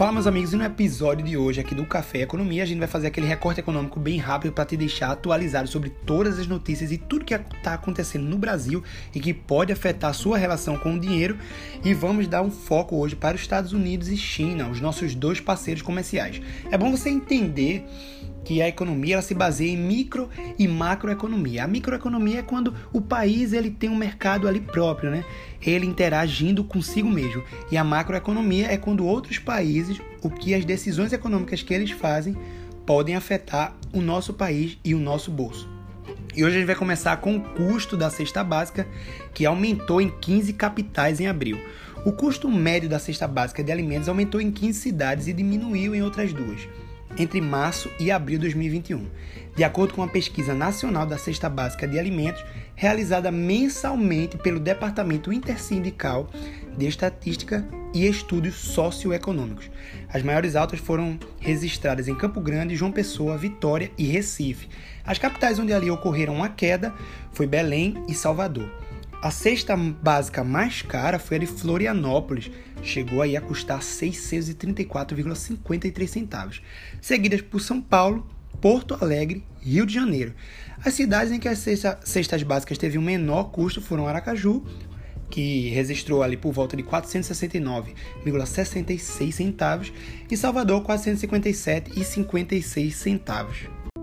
Fala, meus amigos, e no episódio de hoje aqui do Café Economia, a gente vai fazer aquele recorte econômico bem rápido para te deixar atualizado sobre todas as notícias e tudo que está acontecendo no Brasil e que pode afetar a sua relação com o dinheiro. E vamos dar um foco hoje para os Estados Unidos e China, os nossos dois parceiros comerciais. É bom você entender que a economia ela se baseia em micro e macroeconomia. A microeconomia é quando o país ele tem um mercado ali próprio, né? Ele interagindo consigo mesmo. E a macroeconomia é quando outros países, o que as decisões econômicas que eles fazem podem afetar o nosso país e o nosso bolso. E hoje a gente vai começar com o custo da cesta básica, que aumentou em 15 capitais em abril. O custo médio da cesta básica de alimentos aumentou em 15 cidades e diminuiu em outras duas entre março e abril de 2021, de acordo com uma pesquisa nacional da cesta básica de alimentos realizada mensalmente pelo Departamento Intersindical de Estatística e Estudos Socioeconômicos. As maiores altas foram registradas em Campo Grande, João Pessoa, Vitória e Recife. As capitais onde ali ocorreram uma queda foi Belém e Salvador. A cesta básica mais cara foi a de Florianópolis, chegou aí a custar 634,53 centavos, seguidas por São Paulo, Porto Alegre Rio de Janeiro. As cidades em que as cestas básicas teve um menor custo foram Aracaju, que registrou ali por volta de 469,66 centavos, e Salvador 457,56 centavos.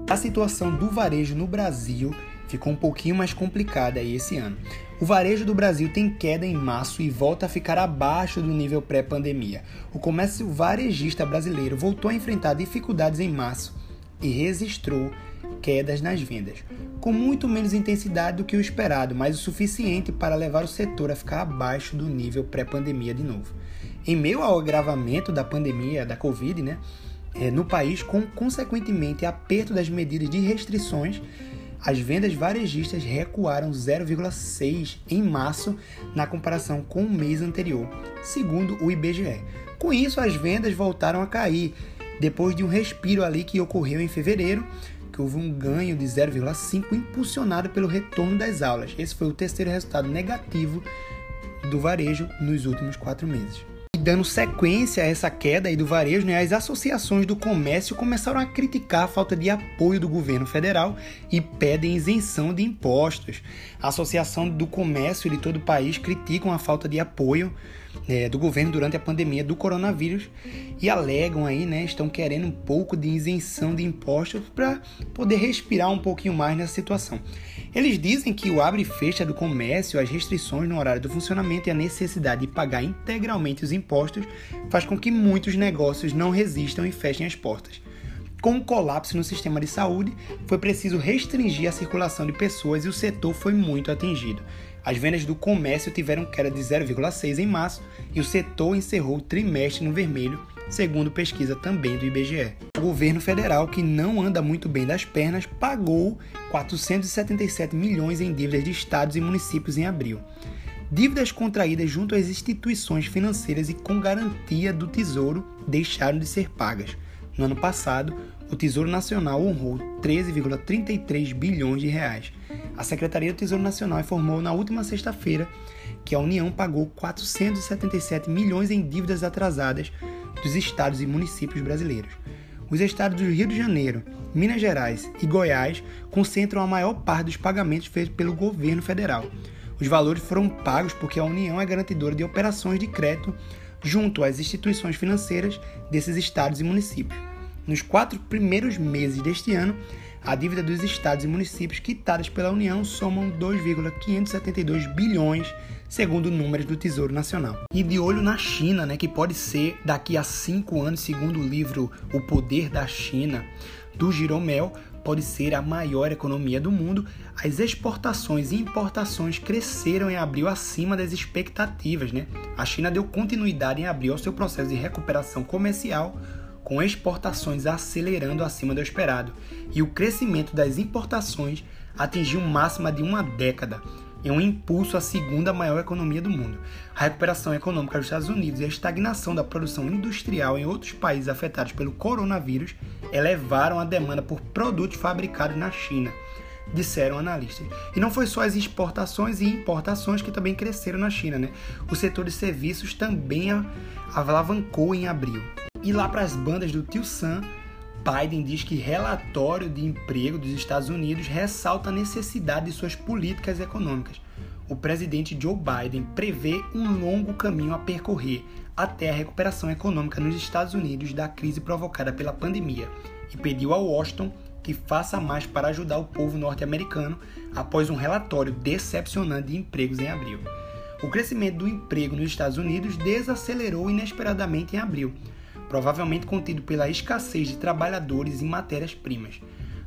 A situação do varejo no Brasil ficou um pouquinho mais complicada aí esse ano. O varejo do Brasil tem queda em março e volta a ficar abaixo do nível pré-pandemia. O comércio varejista brasileiro voltou a enfrentar dificuldades em março e registrou quedas nas vendas, com muito menos intensidade do que o esperado, mas o suficiente para levar o setor a ficar abaixo do nível pré-pandemia de novo. Em meio ao agravamento da pandemia da Covid, né, é, no país, com consequentemente aperto das medidas de restrições, as vendas varejistas recuaram 0,6 em março na comparação com o mês anterior, segundo o IBGE. Com isso, as vendas voltaram a cair depois de um respiro ali que ocorreu em fevereiro, que houve um ganho de 0,5 impulsionado pelo retorno das aulas. Esse foi o terceiro resultado negativo do varejo nos últimos quatro meses dando sequência a essa queda do varejo, né, as associações do comércio começaram a criticar a falta de apoio do governo federal e pedem isenção de impostos. A Associação do Comércio de todo o país criticam a falta de apoio é, do governo durante a pandemia do coronavírus e alegam aí, né, estão querendo um pouco de isenção de impostos para poder respirar um pouquinho mais nessa situação. Eles dizem que o abre e fecha do comércio, as restrições no horário do funcionamento e a necessidade de pagar integralmente os impostos faz com que muitos negócios não resistam e fechem as portas. Com o colapso no sistema de saúde, foi preciso restringir a circulação de pessoas e o setor foi muito atingido. As vendas do comércio tiveram queda de 0,6 em março e o setor encerrou o trimestre no vermelho, segundo pesquisa também do IBGE. O governo federal, que não anda muito bem das pernas, pagou 477 milhões em dívidas de estados e municípios em abril. Dívidas contraídas junto às instituições financeiras e com garantia do Tesouro deixaram de ser pagas. No ano passado, o Tesouro Nacional honrou 13,33 bilhões de reais. A Secretaria do Tesouro Nacional informou na última sexta-feira que a União pagou 477 milhões em dívidas atrasadas dos estados e municípios brasileiros. Os estados do Rio de Janeiro, Minas Gerais e Goiás concentram a maior parte dos pagamentos feitos pelo governo federal. Os valores foram pagos porque a União é garantidora de operações de crédito junto às instituições financeiras desses estados e municípios. Nos quatro primeiros meses deste ano, a dívida dos estados e municípios quitadas pela União somam 2,572 bilhões, segundo números do Tesouro Nacional. E de olho na China, né, que pode ser daqui a cinco anos, segundo o livro O Poder da China, do Giromel, pode ser a maior economia do mundo, as exportações e importações cresceram em abril acima das expectativas. Né? A China deu continuidade em abril ao seu processo de recuperação comercial com exportações acelerando acima do esperado, e o crescimento das importações atingiu máxima de uma década, em um impulso à segunda maior economia do mundo. A recuperação econômica dos Estados Unidos e a estagnação da produção industrial em outros países afetados pelo coronavírus elevaram a demanda por produtos fabricados na China, disseram analistas. E não foi só as exportações e importações que também cresceram na China, né? O setor de serviços também alavancou em abril. E lá para as bandas do Tio Sam, Biden diz que relatório de emprego dos Estados Unidos ressalta a necessidade de suas políticas econômicas. O presidente Joe Biden prevê um longo caminho a percorrer até a recuperação econômica nos Estados Unidos da crise provocada pela pandemia e pediu a Washington que faça mais para ajudar o povo norte-americano após um relatório decepcionante de empregos em abril. O crescimento do emprego nos Estados Unidos desacelerou inesperadamente em abril, provavelmente contido pela escassez de trabalhadores e matérias-primas.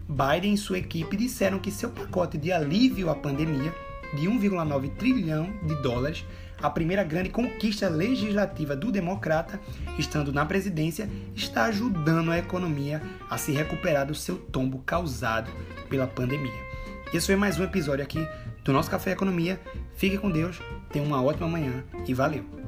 Biden e sua equipe disseram que seu pacote de alívio à pandemia, de 1,9 trilhão de dólares, a primeira grande conquista legislativa do democrata, estando na presidência, está ajudando a economia a se recuperar do seu tombo causado pela pandemia. Esse foi mais um episódio aqui do nosso Café Economia. Fique com Deus, tenha uma ótima manhã e valeu!